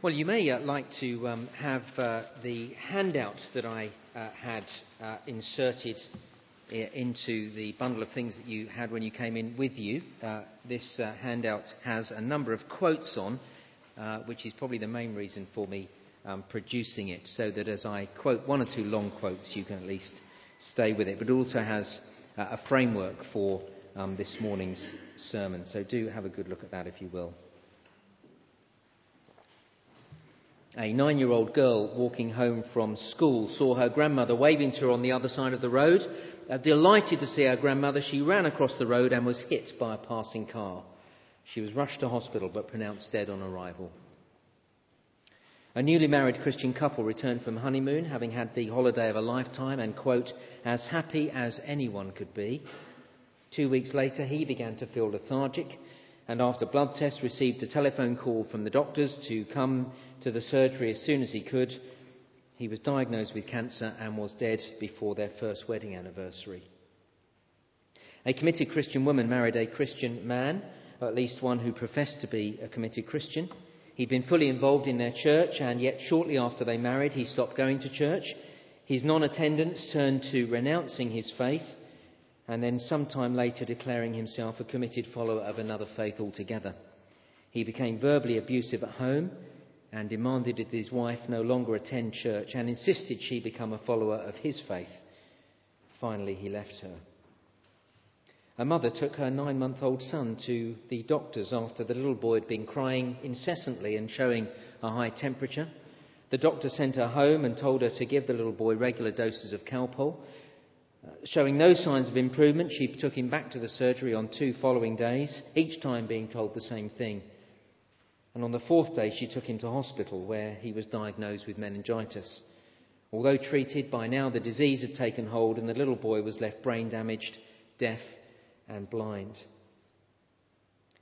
Well, you may uh, like to um, have uh, the handout that I uh, had uh, inserted into the bundle of things that you had when you came in with you. Uh, this uh, handout has a number of quotes on, which is probably the main reason for me um, producing it, so that as I quote one or two long quotes, you can at least stay with it. But it also has a framework for um, this morning's sermon, so do have a good look at that if you will. A nine year old girl walking home from school saw her grandmother waving to her on the other side of the road. Uh, delighted to see her grandmother, she ran across the road and was hit by a passing car. She was rushed to hospital but pronounced dead on arrival. A newly married Christian couple returned from honeymoon, having had the holiday of a lifetime and, quote, as happy as anyone could be. Two weeks later, he began to feel lethargic and after blood tests received a telephone call from the doctors to come to the surgery as soon as he could. He was diagnosed with cancer and was dead before their first wedding anniversary. A committed Christian woman married a Christian man, or at least one who professed to be a committed Christian. He'd been fully involved in their church, and yet shortly after they married, he stopped going to church. His non attendance turned to renouncing his faith and then sometime later declaring himself a committed follower of another faith altogether. He became verbally abusive at home and demanded that his wife no longer attend church and insisted she become a follower of his faith. Finally, he left her. A mother took her nine month old son to the doctors after the little boy had been crying incessantly and showing a high temperature. The doctor sent her home and told her to give the little boy regular doses of Calpol uh, showing no signs of improvement, she took him back to the surgery on two following days, each time being told the same thing. And on the fourth day, she took him to hospital where he was diagnosed with meningitis. Although treated, by now the disease had taken hold and the little boy was left brain damaged, deaf, and blind.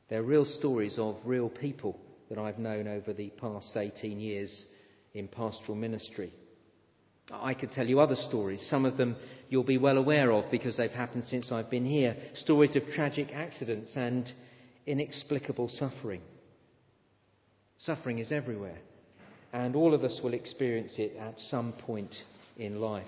They're real stories of real people that I've known over the past 18 years in pastoral ministry. I could tell you other stories. Some of them you'll be well aware of because they've happened since I've been here. Stories of tragic accidents and inexplicable suffering. Suffering is everywhere, and all of us will experience it at some point in life.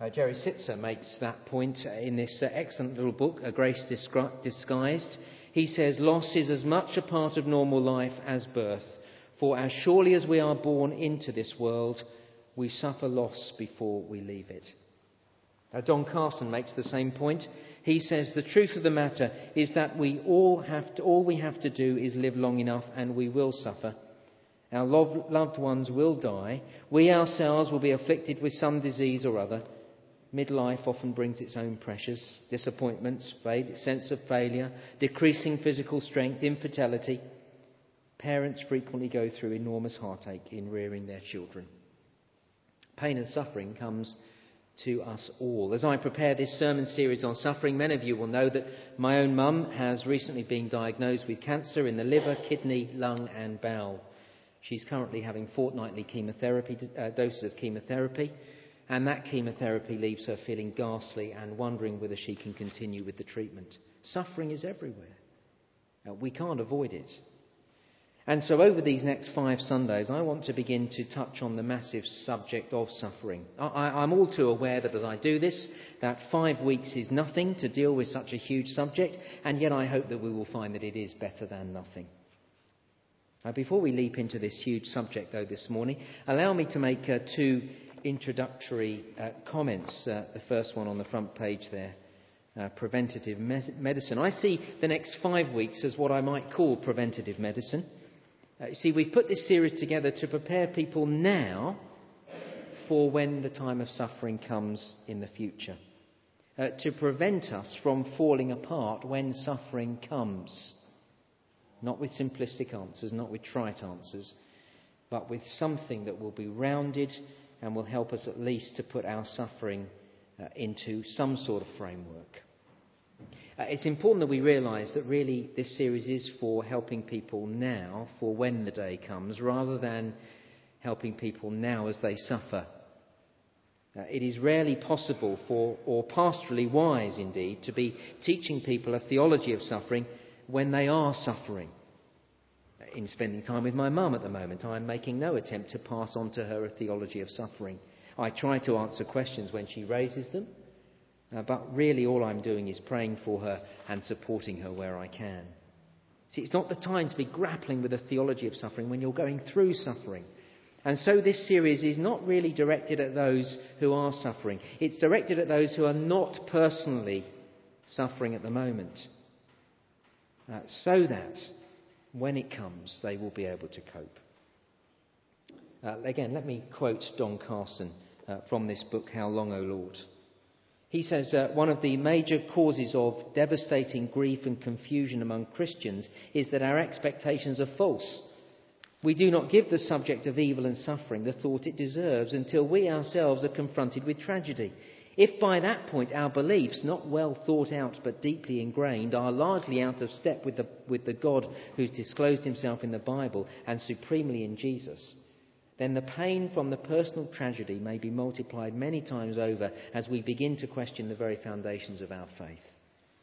Uh, Jerry Sittser makes that point in this uh, excellent little book, A Grace Disguised. He says, Loss is as much a part of normal life as birth, for as surely as we are born into this world, we suffer loss before we leave it. Now, Don Carson makes the same point. He says the truth of the matter is that we all have to, all we have to do is live long enough and we will suffer. Our loved ones will die. We ourselves will be afflicted with some disease or other. Midlife often brings its own pressures, disappointments, sense of failure, decreasing physical strength, infertility. Parents frequently go through enormous heartache in rearing their children. Pain and suffering comes to us all. As I prepare this sermon series on suffering, many of you will know that my own mum has recently been diagnosed with cancer in the liver, kidney, lung, and bowel. She's currently having fortnightly chemotherapy, uh, doses of chemotherapy, and that chemotherapy leaves her feeling ghastly and wondering whether she can continue with the treatment. Suffering is everywhere. Uh, we can't avoid it. And so, over these next five Sundays, I want to begin to touch on the massive subject of suffering. I, am all too aware that as I do this, that five weeks is nothing to deal with such a huge subject, and yet I hope that we will find that it is better than nothing. Now, before we leap into this huge subject, though, this morning, allow me to make uh, two introductory uh, comments. Uh, the first one on the front page there. Uh, preventative me- medicine. I see the next five weeks as what I might call preventative medicine. Uh, you see, we've put this series together to prepare people now for when the time of suffering comes in the future. Uh, to prevent us from falling apart when suffering comes. Not with simplistic answers, not with trite answers, but with something that will be rounded and will help us at least to put our suffering uh, into some sort of framework. Uh, it's important that we realise that really this series is for helping people now, for when the day comes, rather than helping people now as they suffer. Uh, it is rarely possible for, or pastorally wise indeed, to be teaching people a theology of suffering when they are suffering. in spending time with my mum at the moment, I'm making no attempt to pass on to her a theology of suffering. I try to answer questions when she raises them, uh, but really all I'm doing is praying for her and supporting her where I can. See, it's not the time to be grappling with a theology of suffering when you're going through suffering. And so this series is not really directed at those who are suffering. It's directed at those who are not personally suffering at the moment. Uh, so that when it comes, they will be able to cope. Uh, again, let me quote Don Carson uh, from this book, How Long, O Lord? He says uh, one of the major causes of devastating grief and confusion among Christians is that our expectations are false. We do not give the subject of evil and suffering the thought it deserves until we ourselves are confronted with tragedy. If by that point our beliefs, not well thought out but deeply ingrained, are largely out of step with the, with the God who's disclosed himself in the Bible and supremely in Jesus, then the pain from the personal tragedy may be multiplied many times over as we begin to question the very foundations of our faith.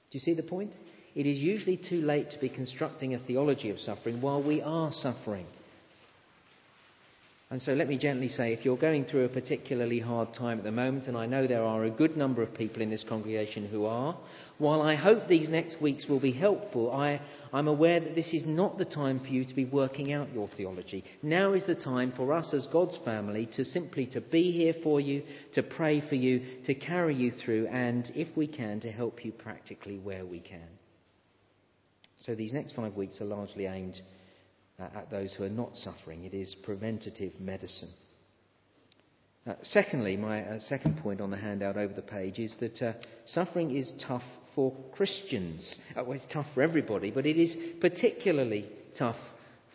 Do you see the point? It is usually too late to be constructing a theology of suffering while we are suffering. And so let me gently say if you're going through a particularly hard time at the moment, and I know there are a good number of people in this congregation who are, while I hope these next weeks will be helpful, I, I'm aware that this is not the time for you to be working out your theology. Now is the time for us as God's family to simply to be here for you, to pray for you, to carry you through, and if we can, to help you practically where we can. So these next five weeks are largely aimed at those who are not suffering. It is preventative medicine. Uh, secondly, my uh, second point on the handout over the page is that uh, suffering is tough for Christians. Uh, well, it's tough for everybody, but it is particularly tough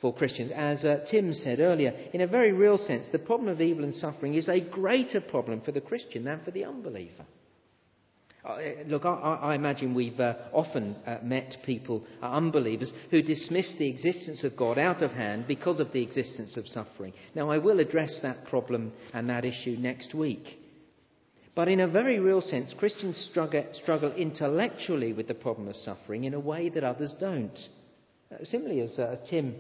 for Christians. As uh, Tim said earlier, in a very real sense, the problem of evil and suffering is a greater problem for the Christian than for the unbeliever. Uh, look, I, I, imagine we've uh, often uh, met people, uh, unbelievers, who dismiss the existence of God out of hand because of the existence of suffering. Now, I will address that problem and that issue next week. But in a very real sense, Christians struggle, struggle intellectually with the problem of suffering in a way that others don't. Uh, simply as, uh, as Tim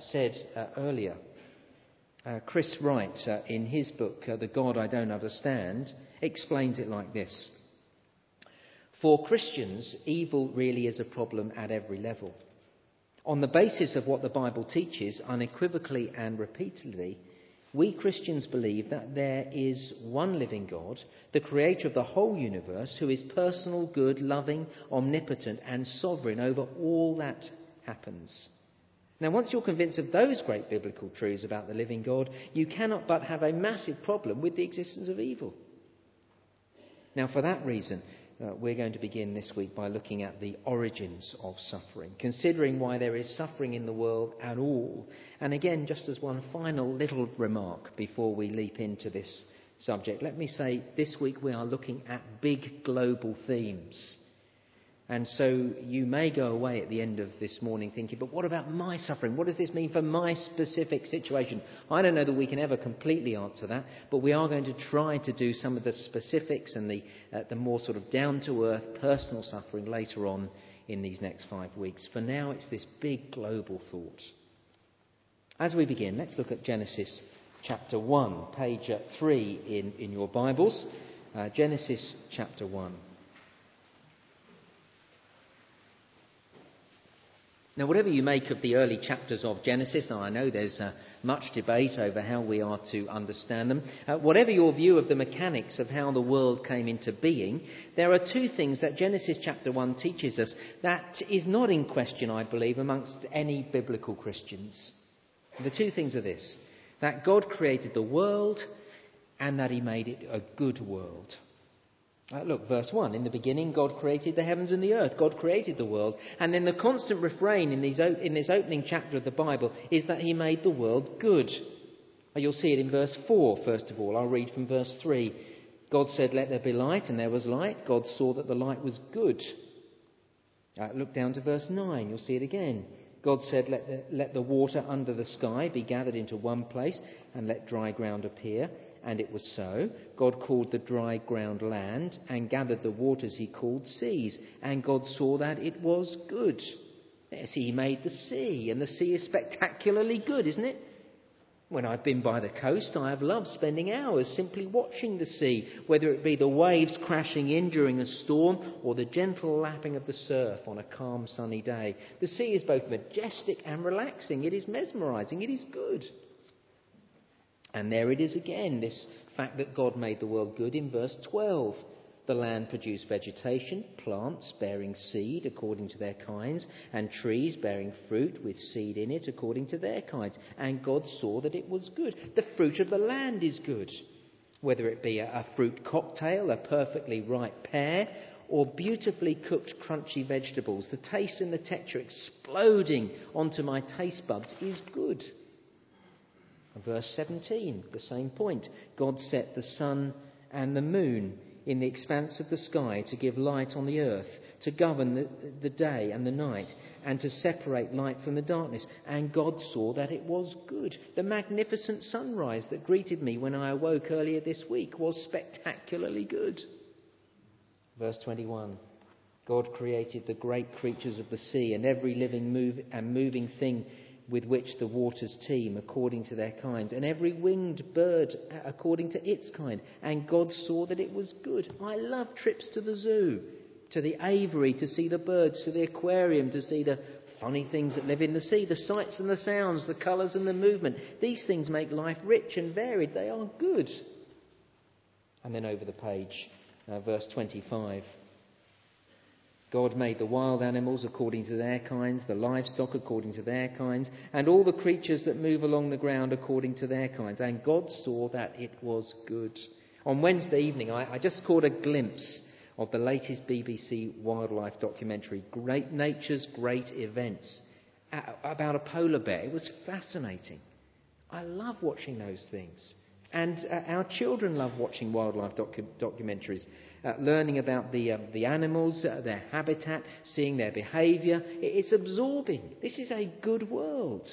said earlier, Chris Wright, in his book, The God I Don't Understand, explains it like this. For Christians, evil really is a problem at every level. On the basis of what the Bible teaches, unequivocally and repeatedly, we Christians believe that there is one living God, the creator of the whole universe, who is personal, good, loving, omnipotent, and sovereign over all that happens. Now, once you're convinced of those great biblical truths about the living God, you cannot but have a massive problem with the existence of evil. Now, for that reason, uh, we're going to begin this week by looking at the origins of suffering, considering why there is suffering in the world at all. And again, just as one final little remark before we leap into this subject, let me say this week we are looking at big global themes. And so you may go away at the end of this morning thinking, but what about my suffering? What does this mean for my specific situation? I don't know that we can ever completely answer that, but we are going to try to do some of the specifics and the, uh, the more sort of down to earth personal suffering later on in these next five weeks. For now, it's this big global thought. As we begin, let's look at Genesis chapter 1, page 3 in, in your Bibles. Uh, Genesis chapter 1. Now, whatever you make of the early chapters of Genesis, I know there's uh, much debate over how we are to understand them. Uh, whatever your view of the mechanics of how the world came into being, there are two things that Genesis chapter 1 teaches us that is not in question, I believe, amongst any biblical Christians. The two things are this that God created the world and that He made it a good world. Uh, look, verse 1. In the beginning, God created the heavens and the earth. God created the world. And then the constant refrain in, these, in this opening chapter of the Bible is that He made the world good. Uh, you'll see it in verse 4, first of all. I'll read from verse 3. God said, Let there be light, and there was light. God saw that the light was good. Uh, look down to verse 9. You'll see it again. God said, let the, let the water under the sky be gathered into one place, and let dry ground appear. And it was so. God called the dry ground land, and gathered the waters he called seas. And God saw that it was good. Yes, he made the sea, and the sea is spectacularly good, isn't it? When I've been by the coast, I have loved spending hours simply watching the sea, whether it be the waves crashing in during a storm or the gentle lapping of the surf on a calm sunny day. The sea is both majestic and relaxing. It is mesmerizing. It is good. And there it is again, this fact that God made the world good in verse 12. The land produced vegetation, plants bearing seed according to their kinds, and trees bearing fruit with seed in it according to their kinds. And God saw that it was good. The fruit of the land is good, whether it be a, fruit cocktail, a perfectly ripe pear, or beautifully cooked crunchy vegetables. The taste and the texture exploding onto my taste buds is good. Verse 17, the same point. God set the sun and the moon in the expanse of the sky to give light on the earth, to govern the, the, day and the night, and to separate light from the darkness. And God saw that it was good. The magnificent sunrise that greeted me when I awoke earlier this week was spectacularly good. Verse 21 God created the great creatures of the sea and every living move and moving thing with which the waters teem according to their kinds, and every winged bird according to its kind. And God saw that it was good. I love trips to the zoo, to the aviary, to see the birds, to the aquarium, to see the funny things that live in the sea, the sights and the sounds, the colours and the movement. These things make life rich and varied. They are good. And then over the page, uh, verse 25. God made the wild animals according to their kinds, the livestock according to their kinds, and all the creatures that move along the ground according to their kinds. And God saw that it was good. On Wednesday evening, I, I just caught a glimpse of the latest BBC wildlife documentary, Great Nature's Great Events, about a polar bear. It was fascinating. I love watching those things. And uh, our children love watching wildlife docu- documentaries, uh, learning about the, um, the animals, uh, their habitat, seeing their behaviour. It's absorbing. This is a good world.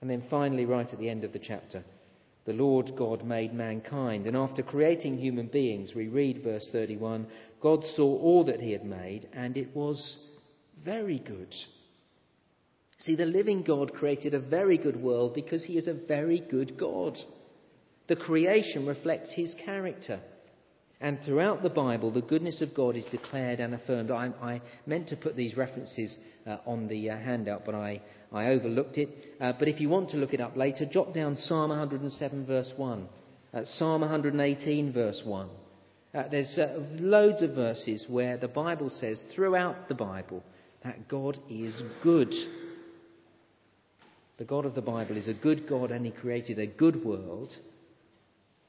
And then finally, right at the end of the chapter, the Lord God made mankind. And after creating human beings, we read verse 31 God saw all that he had made, and it was very good. See, the living God created a very good world because he is a very good God. The creation reflects his character. And throughout the Bible, the goodness of God is declared and affirmed. I, I meant to put these references uh, on the uh, handout, but I, I overlooked it. Uh, but if you want to look it up later, jot down Psalm 107, verse 1, uh, Psalm 118, verse 1. Uh, there's uh, loads of verses where the Bible says, throughout the Bible, that God is good. The God of the Bible is a good God and He created a good world.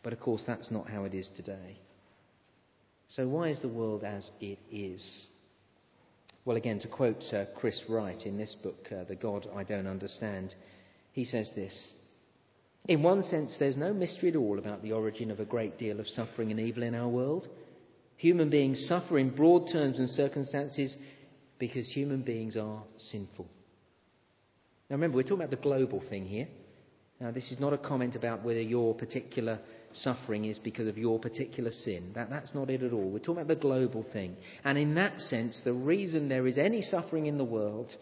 But of course, that's not how it is today. So, why is the world as it is? Well, again, to quote uh, Chris Wright in this book, uh, The God I Don't Understand, he says this In one sense, there's no mystery at all about the origin of a great deal of suffering and evil in our world. Human beings suffer in broad terms and circumstances because human beings are sinful. Now remember, we're talking about the global thing here. Now, this is not a comment about whether your particular suffering is because of your particular sin. That, that's not it at all. We're talking about the global thing. And in that sense, the reason there is any suffering in the world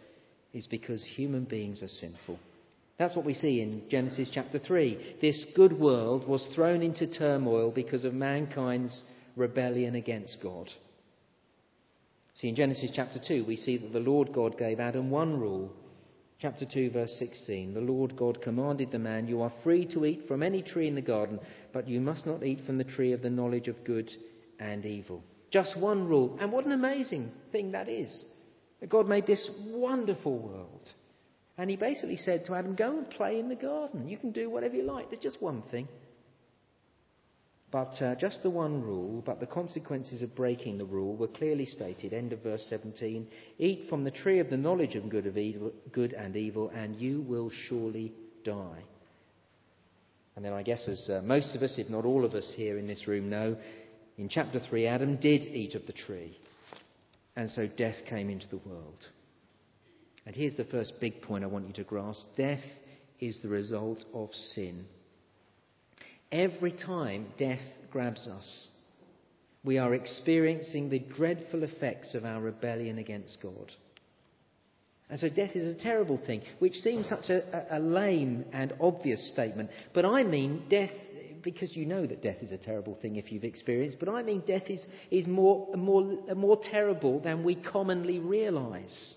is because human beings are sinful. That's what we see in Genesis chapter 3. This good world was thrown into turmoil because of mankind's rebellion against God. See, in Genesis chapter 2, we see that the Lord God gave Adam one rule Chapter 2, verse 16 The Lord God commanded the man, You are free to eat from any tree in the garden, but you must not eat from the tree of the knowledge of good and evil. Just one rule. And what an amazing thing that is. That God made this wonderful world. And he basically said to Adam, Go and play in the garden. You can do whatever you like. There's just one thing. But uh, just the one rule, but the consequences of breaking the rule were clearly stated. End of verse 17. Eat from the tree of the knowledge of good, of evil, good and evil, and you will surely die. And then I guess, as uh, most of us, if not all of us here in this room know, in chapter 3, Adam did eat of the tree. And so death came into the world. And here's the first big point I want you to grasp death is the result of sin. Every time death grabs us, we are experiencing the dreadful effects of our rebellion against God. And so death is a terrible thing, which seems such a, a, lame and obvious statement. But I mean death, because you know that death is a terrible thing if you've experienced, but I mean death is, is more, more, more terrible than we commonly realise.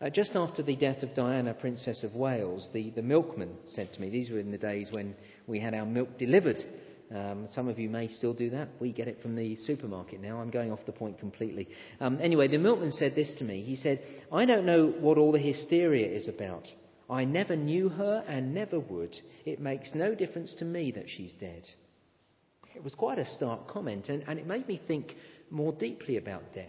Uh, just after the death of Diana, Princess of Wales, the, the milkman said to me, these were in the days when we had our milk delivered um, some of you may still do that. We get it from the supermarket now. I'm going off the point completely. Um, anyway, the milkman said this to me. He said, I don't know what all the hysteria is about. I never knew her and never would. It makes no difference to me that she's dead. It was quite a stark comment, and, and it made me think more deeply about death.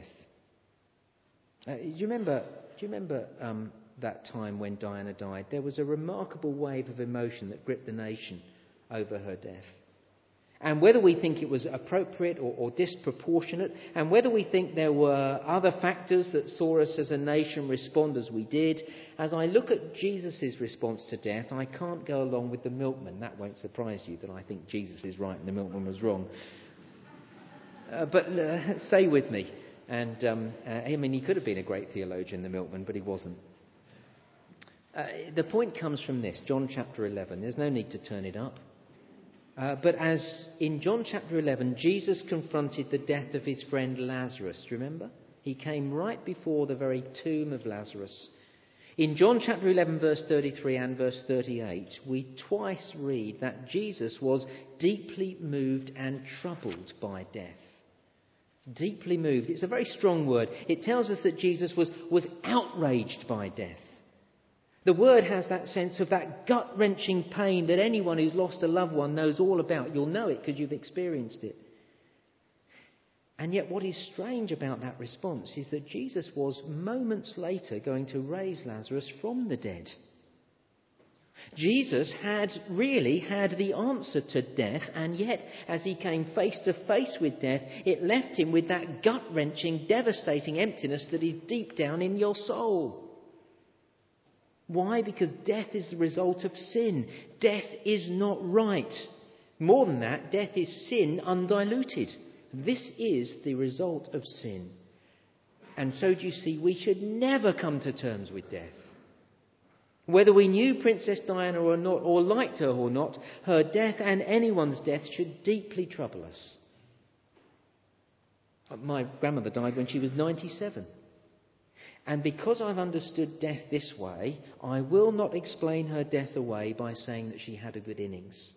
Uh, do you remember, do you remember um, that time when Diana died? There was a remarkable wave of emotion that gripped the nation over her death and whether we think it was appropriate or, or, disproportionate, and whether we think there were other factors that saw us as a nation respond as we did, as I look at Jesus' response to death, I can't go along with the milkman. That won't surprise you that I think Jesus is right and the milkman was wrong. Uh, but uh, stay with me. And um, uh, I mean, he could have been a great theologian, the milkman, but he wasn't. Uh, the point comes from this John chapter 11. There's no need to turn it up. Uh, but as in John chapter 11, Jesus confronted the death of his friend Lazarus, remember? He came right before the very tomb of Lazarus. In John chapter 11, verse 33 and verse 38, we twice read that Jesus was deeply moved and troubled by death. Deeply moved. It's a very strong word. It tells us that Jesus was, was outraged by death. The word has that sense of that gut wrenching pain that anyone who's lost a loved one knows all about. You'll know it because you've experienced it. And yet, what is strange about that response is that Jesus was moments later going to raise Lazarus from the dead. Jesus had really had the answer to death, and yet, as he came face to face with death, it left him with that gut wrenching, devastating emptiness that is deep down in your soul. Why? Because death is the result of sin. Death is not right. More than that, death is sin undiluted. This is the result of sin. And so, do you see, we should never come to terms with death. Whether we knew Princess Diana or not, or liked her or not, her death and anyone's death should deeply trouble us. Uh, my grandmother died when she was 97. And because I've understood death this way, I will not explain her death away by saying that she had a good innings.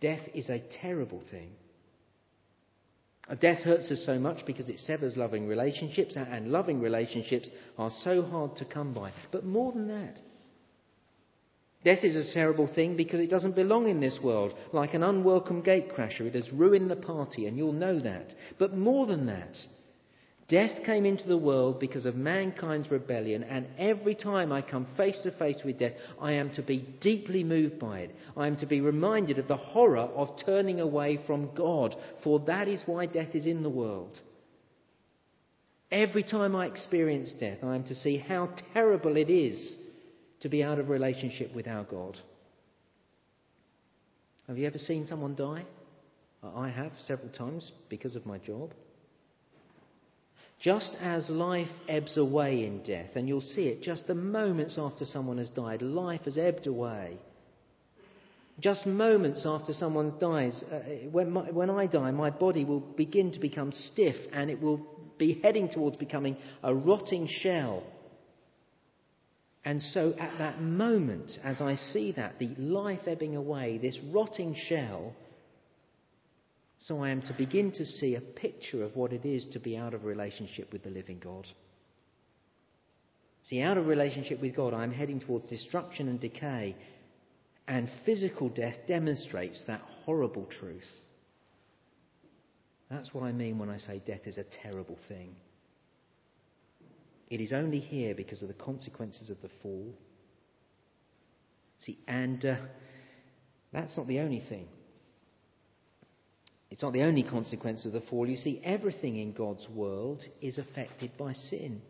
Death is a terrible thing. Uh, death hurts us so much because it severs loving relationships, and loving relationships are so hard to come by. But more than that, death is a terrible thing because it doesn't belong in this world. Like an unwelcome gatecrasher, it has ruined the party, and you'll know that. But more than that, Death came into the world because of mankind's rebellion, and every time I come face to face with death, I am to be deeply moved by it. I am to be reminded of the horror of turning away from God, for that is why death is in the world. Every time I experience death, I am to see how terrible it is to be out of relationship with our God. Have you ever seen someone die? I have several times because of my job. Just as life ebbs away in death, and you'll see it just the moments after someone has died, life has ebbed away. Just moments after someone dies, uh, when, my, when I die, my body will begin to become stiff and it will be heading towards becoming a rotting shell. And so, at that moment, as I see that, the life ebbing away, this rotting shell, so I am to begin to see a picture of what it is to be out of relationship with the living God. See, out of relationship with God, I'm heading towards destruction and decay, and physical death demonstrates that horrible truth. That's what I mean when I say death is a terrible thing. It is only here because of the consequences of the fall. See, and uh, that's not the only thing. It's not the only consequence of the fall. You see, everything in God's world is affected by sin.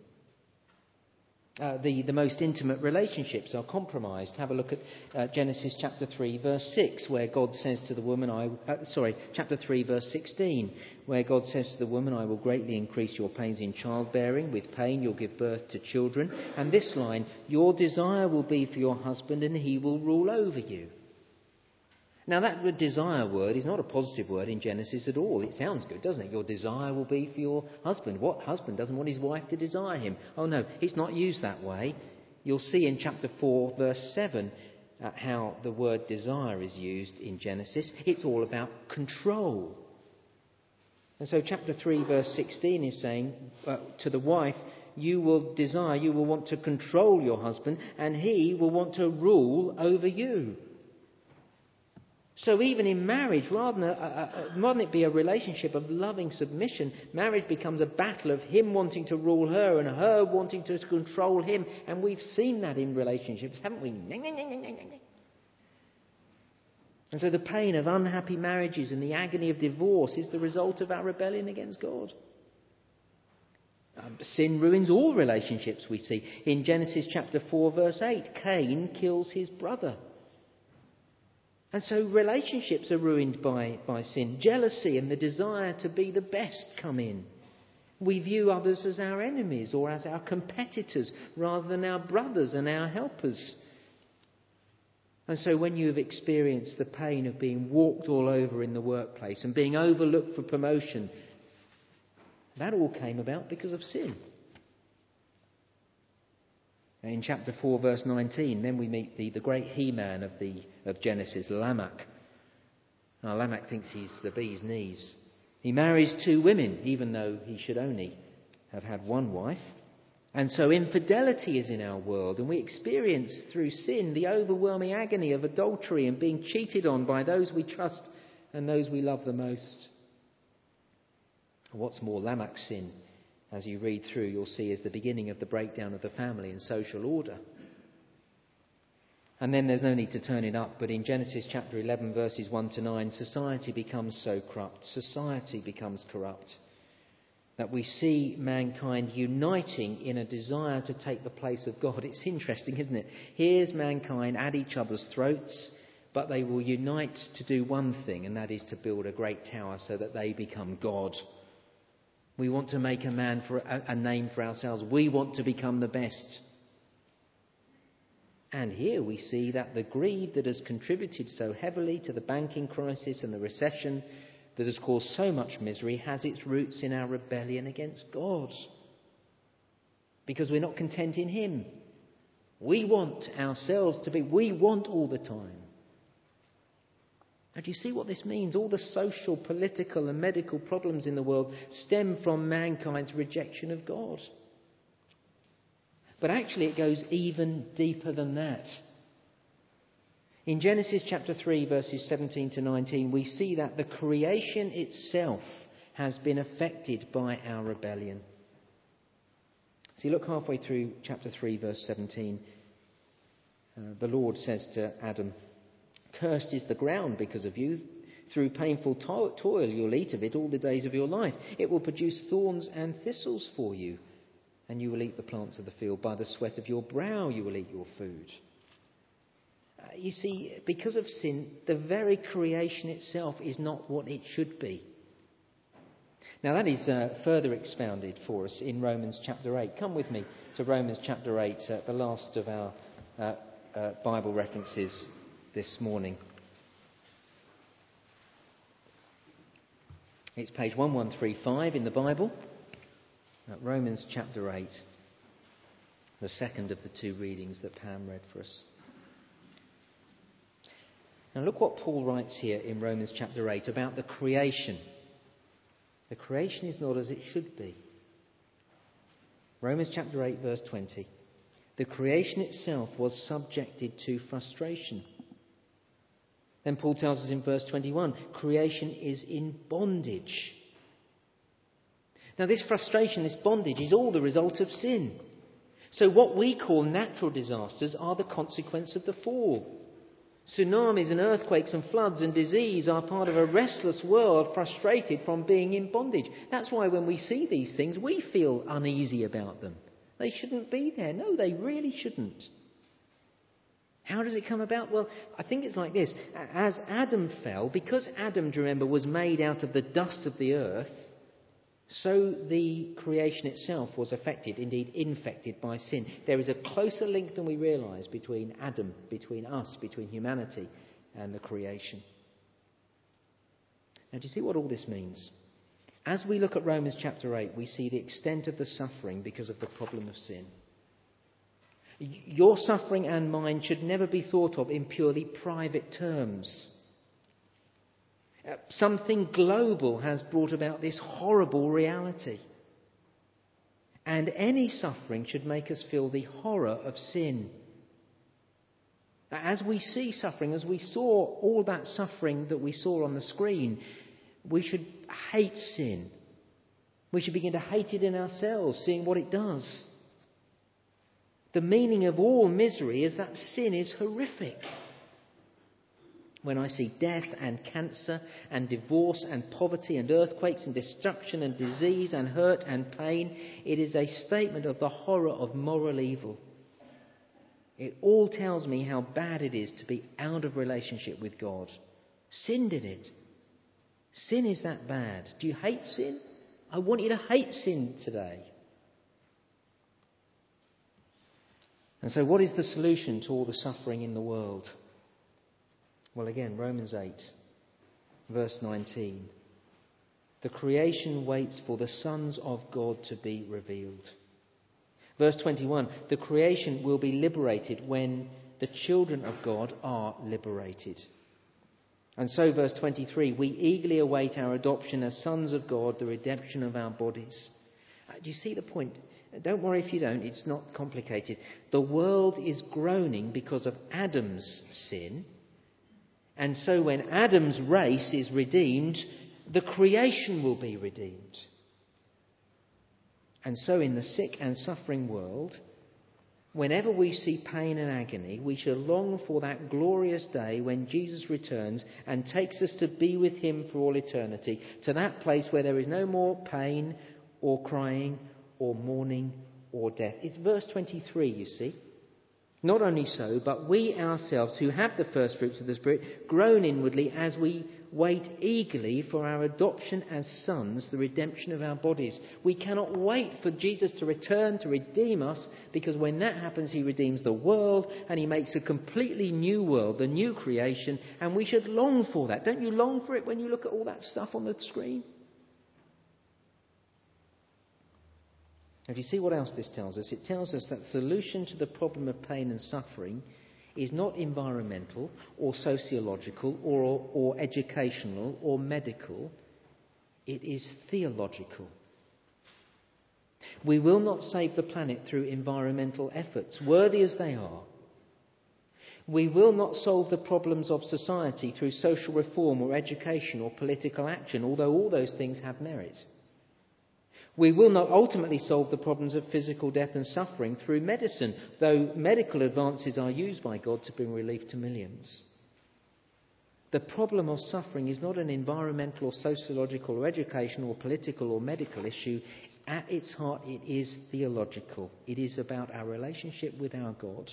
uh, the, the most intimate relationships are compromised. Have a look at uh, Genesis chapter 3, verse 6, where God says to the woman, I, uh, sorry, chapter 3, verse 16, where God says to the woman, I will greatly increase your pains in childbearing. With pain you'll give birth to children. And this line, Your desire will be for your husband, and he will rule over you. Now, that desire word is not a positive word in Genesis at all. It sounds good, doesn't it? Your desire will be for your husband. What husband doesn't want his wife to desire him? Oh, no, it's not used that way. You'll see in chapter 4, verse 7, uh, how the word desire is used in Genesis. It's all about control. And so, chapter 3, verse 16 is saying uh, to the wife, You will desire, you will want to control your husband, and he will want to rule over you. So even in marriage, rather than, a, a, rather than, it be a relationship of loving submission, marriage becomes a battle of him wanting to rule her and her wanting to control him. And we've seen that in relationships, haven't we? And so the pain of unhappy marriages and the agony of divorce is the result of our rebellion against God. Um, sin ruins all relationships, we see. In Genesis chapter 4, verse 8, Cain kills his brother. And so relationships are ruined by, by sin. Jealousy and the desire to be the best come in. We view others as our enemies or as our competitors rather than our brothers and our helpers. And so when you have experienced the pain of being walked all over in the workplace and being overlooked for promotion, that all came about because of sin. In chapter 4, verse 19, then we meet the, the great he man of, the, of Genesis, Lamech. Now, Lamech thinks he's the bee's knees. He marries two women, even though he should only have had one wife. And so infidelity is in our world, and we experience through sin the overwhelming agony of adultery and being cheated on by those we trust and those we love the most. What's more, Lamech's sin as you read through, you'll see is the beginning of the breakdown of the family and social order. And then there's no need to turn it up, but in Genesis chapter 11, verses 1 to 9, society becomes so corrupt, society becomes corrupt, that we see mankind uniting in a desire to take the place of God. It's interesting, isn't it? Here's mankind at each other's throats, but they will unite to do one thing, and that is to build a great tower so that they become God. We want to make a man for a, a name for ourselves. We want to become the best. And here we see that the greed that has contributed so heavily to the banking crisis and the recession that has caused so much misery has its roots in our rebellion against God. Because we're not content in Him. We want ourselves to be, we want all the time. Now, do you see what this means? All the social, political, and medical problems in the world stem from mankind's rejection of God. But actually, it goes even deeper than that. In Genesis chapter 3, verses 17 to 19, we see that the creation itself has been affected by our rebellion. See, look halfway through chapter 3, verse 17. Uh, the Lord says to Adam, Cursed is the ground because of you. Through painful to- toil you'll eat of it all the days of your life. It will produce thorns and thistles for you, and you will eat the plants of the field. By the sweat of your brow you will eat your food. Uh, you see, because of sin, the very creation itself is not what it should be. Now, that is uh, further expounded for us in Romans chapter 8. Come with me to Romans chapter 8, uh, the last of our uh, uh Bible references this morning. It's page 1135 in the Bible, Romans chapter 8, the second of the two readings that Pam read for us. Now, look what Paul writes here in Romans chapter 8 about the creation. The creation is not as it should be. Romans chapter 8, verse 20. The creation itself was subjected to frustration then Paul tells us in verse 21 creation is in bondage. Now, this frustration, this bondage, is all the result of sin. So, what we call natural disasters are the consequence of the fall. Tsunamis and earthquakes and floods and disease are part of a restless world frustrated from being in bondage. That's why when we see these things, we feel uneasy about them. They shouldn't be there. No, they really shouldn't. How does it come about? Well, I think it's like this. As Adam fell, because Adam, do you remember, was made out of the dust of the earth, so the creation itself was affected, indeed infected by sin. There is a closer link than we realise between Adam, between us, between humanity and the creation. Now, do you see what all this means? As we look at Romans chapter 8, we see the extent of the suffering because of the problem of sin. Your suffering and mine should never be thought of in purely private terms. Uh, something global has brought about this horrible reality. And any suffering should make us feel the horror of sin. As we see suffering, as we saw all that suffering that we saw on the screen, we should hate sin. We should begin to hate it in ourselves, seeing what it does. The meaning of all misery is that sin is horrific. When I see death and cancer and divorce and poverty and earthquakes and destruction and disease and hurt and pain, it is a statement of the horror of moral evil. It all tells me how bad it is to be out of relationship with God. Sin did it. Sin is that bad. Do you hate sin? I want you to hate sin today. And so, what is the solution to all the suffering in the world? Well, again, Romans 8, verse 19. The creation waits for the sons of God to be revealed. Verse 21 The creation will be liberated when the children of God are liberated. And so, verse 23 we eagerly await our adoption as sons of God, the redemption of our bodies. Uh, do you see the point? Don't worry if you don't, it's not complicated. The world is groaning because of Adam's sin. And so when Adam's race is redeemed, the creation will be redeemed. And so in the sick and suffering world, whenever we see pain and agony, we shall long for that glorious day when Jesus returns and takes us to be with him for all eternity, to that place where there is no more pain or crying or mourning or death. It's verse 23, you see. Not only so, but we ourselves who have the first fruits of the Spirit groan inwardly as we wait eagerly for our adoption as sons, the redemption of our bodies. We cannot wait for Jesus to return to redeem us because when that happens, he redeems the world and he makes a completely new world, the new creation, and we should long for that. Don't you long for it when you look at all that stuff on the screen? Now, do you see what else this tells us? It tells us that the solution to the problem of pain and suffering is not environmental or sociological or, or educational or medical, it is theological. We will not save the planet through environmental efforts, worthy as they are. We will not solve the problems of society through social reform or education or political action, although all those things have merit. We will not ultimately solve the problems of physical death and suffering through medicine, though medical advances are used by God to bring relief to millions. The problem of suffering is not an environmental or sociological or educational or political or medical issue. At its heart, it is theological. It is about our relationship with our God.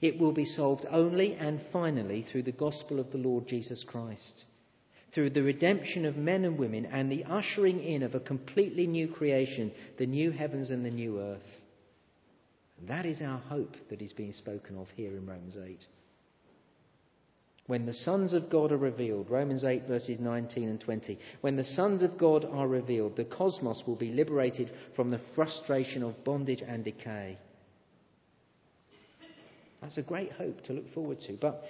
It will be solved only and finally through the gospel of the Lord Jesus Christ through the redemption of men and women and the ushering in of a completely new creation, the new heavens and the new earth. That is our hope that is being spoken of here in Romans 8. When the sons of God are revealed, Romans 8, verses 19 and 20, when the sons of God are revealed, the cosmos will be liberated from the frustration of bondage and decay. That's a great hope to look forward to. But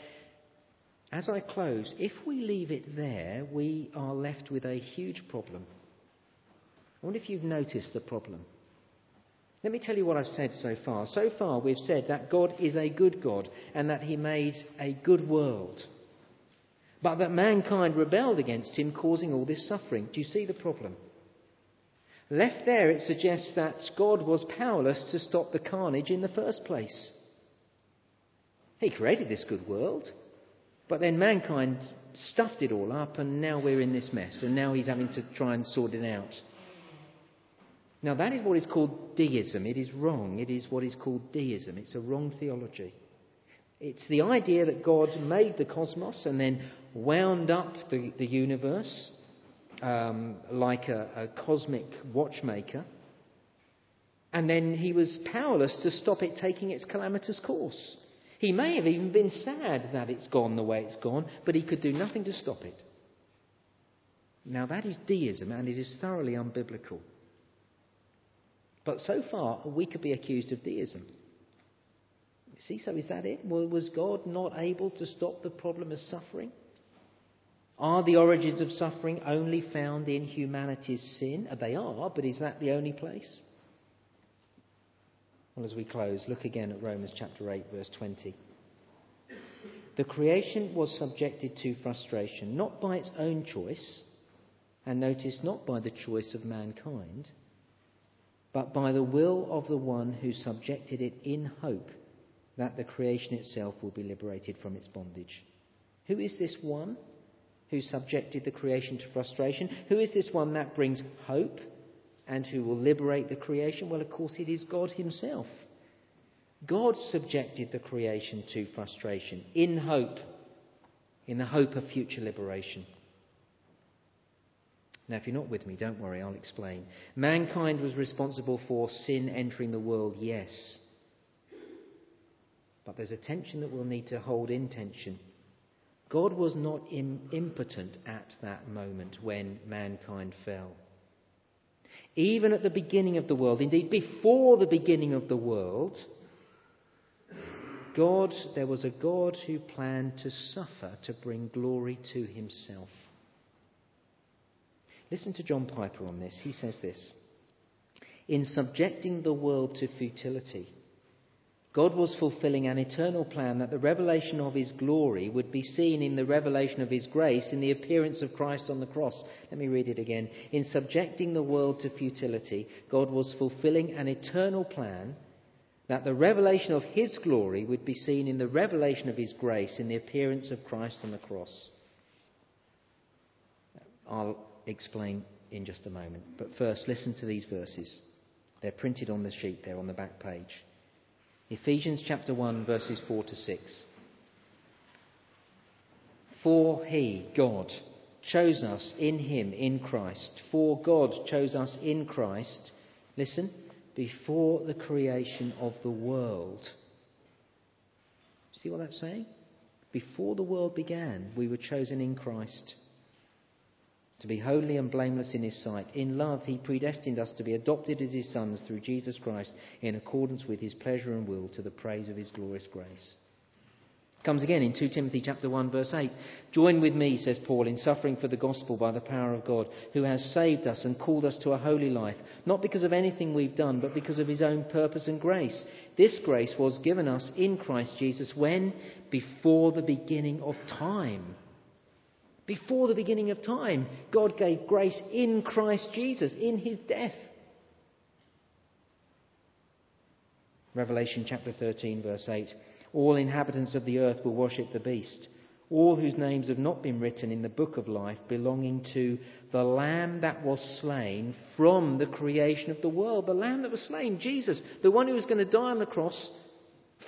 as I close, if we leave it there, we are left with a huge problem. I wonder if you've noticed the problem. Let me tell you what I've said so far. So far, we've said that God is a good God and that He made a good world. But that mankind rebelled against Him, causing all this suffering. Do you see the problem? Left there, it suggests that God was powerless to stop the carnage in the first place. He created this good world. But then mankind stuffed it all up, and now we're in this mess, and now he's having to try and sort it out. Now, that is what is called deism. It is wrong. It is what is called deism. It's a wrong theology. It's the idea that God made the cosmos and then wound up the, the universe um, like a, a cosmic watchmaker, and then he was powerless to stop it taking its calamitous course. He may have even been sad that it's gone the way it's gone, but he could do nothing to stop it. Now, that is deism, and it is thoroughly unbiblical. But so far, we could be accused of deism. See, so is that it? Well, was God not able to stop the problem of suffering? Are the origins of suffering only found in humanity's sin? They are, but is that the only place? Well, as we close, look again at Romans chapter 8, verse 20. The creation was subjected to frustration, not by its own choice, and notice, not by the choice of mankind, but by the will of the one who subjected it in hope that the creation itself will be liberated from its bondage. Who is this one? who subjected the creation to frustration? Who is this one that brings hope and who will liberate the creation? Well, of course, it is God Himself. God subjected the creation to frustration in hope, in the hope of future liberation. Now, if you're not with me, don't worry, I'll explain. Mankind was responsible for sin entering the world, yes. But there's a tension that we'll need to hold in tension. God was not Im- impotent at that moment when mankind fell. Even at the beginning of the world, indeed before the beginning of the world, God, there was a God who planned to suffer to bring glory to himself. Listen to John Piper on this. He says this In subjecting the world to futility, God was fulfilling an eternal plan that the revelation of his glory would be seen in the revelation of his grace in the appearance of Christ on the cross. Let me read it again. In subjecting the world to futility, God was fulfilling an eternal plan that the revelation of his glory would be seen in the revelation of his grace in the appearance of Christ on the cross. I'll explain in just a moment. But first, listen to these verses. They're printed on the sheet there on the back page. Ephesians chapter 1, verses 4 to 6. For he, God, chose us in him, in Christ. For God chose us in Christ, listen, before the creation of the world. See what that's saying? Before the world began, we were chosen in Christ to be holy and blameless in his sight. In love, he predestined us to be adopted as his sons through Jesus Christ in accordance with his pleasure and will to the praise of his glorious grace. Comes again in 2 Timothy chapter 1 verse 8. Join with me, says Paul, in suffering for the gospel by the power of God, who has saved us and called us to a holy life, not because of anything we've done, but because of his own purpose and grace. This grace was given us in Christ Jesus when? Before the beginning of time before the beginning of time, God gave grace in Christ Jesus, in his death. Revelation chapter 13, verse 8 All inhabitants of the earth will worship the beast, all whose names have not been written in the book of life belonging to the Lamb that was slain from the creation of the world. The Lamb that was slain, Jesus, the one who was going to die on the cross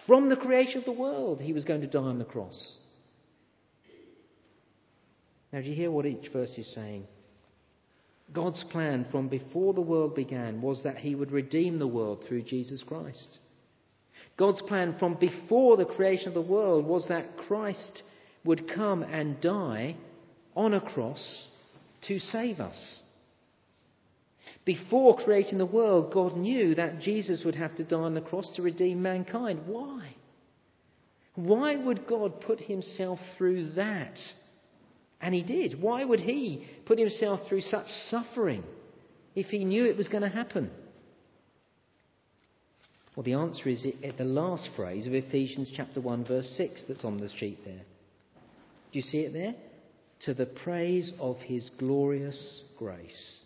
from the creation of the world, he was going to die on the cross. Now, do you hear what each verse is saying? God's plan from before the world began was that He would redeem the world through Jesus Christ. God's plan from before the creation of the world was that Christ would come and die on a cross to save us. Before creating the world, God knew that Jesus would have to die on the cross to redeem mankind. Why? Why would God put himself through that? And he did. Why would he put himself through such suffering if he knew it was going to happen? Well, the answer is at the last phrase of Ephesians chapter 1, verse 6, that's on the sheet there. Do you see it there? To the praise of his glorious grace.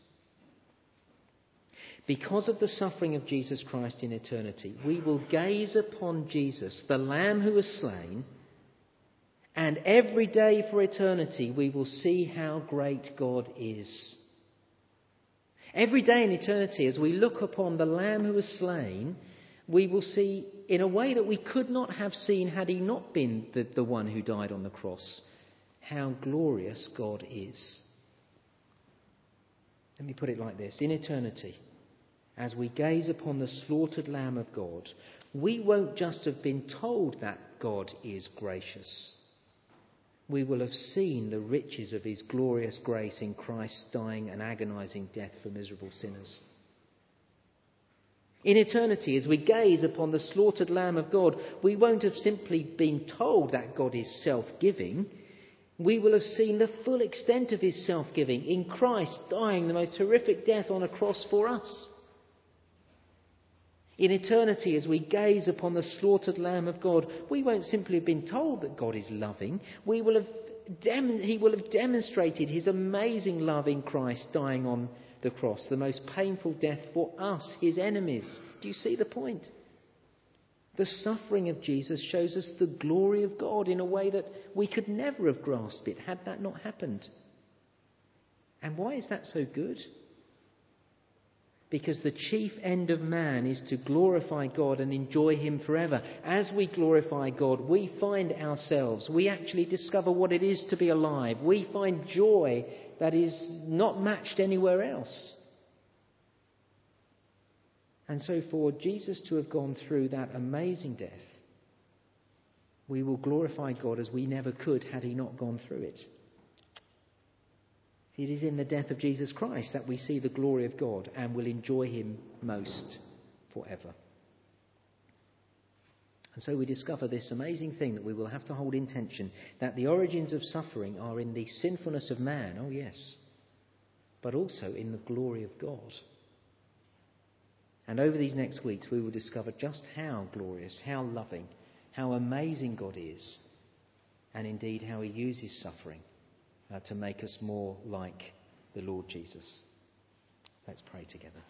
Because of the suffering of Jesus Christ in eternity, we will gaze upon Jesus, the Lamb who was slain and every day for eternity, we will see how great God is. Every day in eternity, as we look upon the Lamb who was slain, we will see in a way that we could not have seen had he not been the, the one who died on the cross how glorious God is. Let me put it like this In eternity, as we gaze upon the slaughtered Lamb of God, we won't just have been told that God is gracious. We will have seen the riches of his glorious grace in Christ's dying and agonizing death for miserable sinners. In eternity, as we gaze upon the slaughtered Lamb of God, we won't have simply been told that God is self giving. We will have seen the full extent of his self giving in Christ dying the most horrific death on a cross for us. In eternity, as we gaze upon the slaughtered Lamb of God, we won't simply have been told that God is loving. We will have dem- he will have demonstrated his amazing love in Christ dying on the cross, the most painful death for us, his enemies. Do you see the point? The suffering of Jesus shows us the glory of God in a way that we could never have grasped it had that not happened. And why is that so good? Because the chief end of man is to glorify God and enjoy Him forever. As we glorify God, we find ourselves, we actually discover what it is to be alive. We find joy that is not matched anywhere else. And so, for Jesus to have gone through that amazing death, we will glorify God as we never could had He not gone through it. It is in the death of Jesus Christ that we see the glory of God and will enjoy Him most forever. And so we discover this amazing thing that we will have to hold in tension that the origins of suffering are in the sinfulness of man, oh yes, but also in the glory of God. And over these next weeks, we will discover just how glorious, how loving, how amazing God is, and indeed how He uses suffering uh, to make us more like the Lord Jesus. Let's pray together.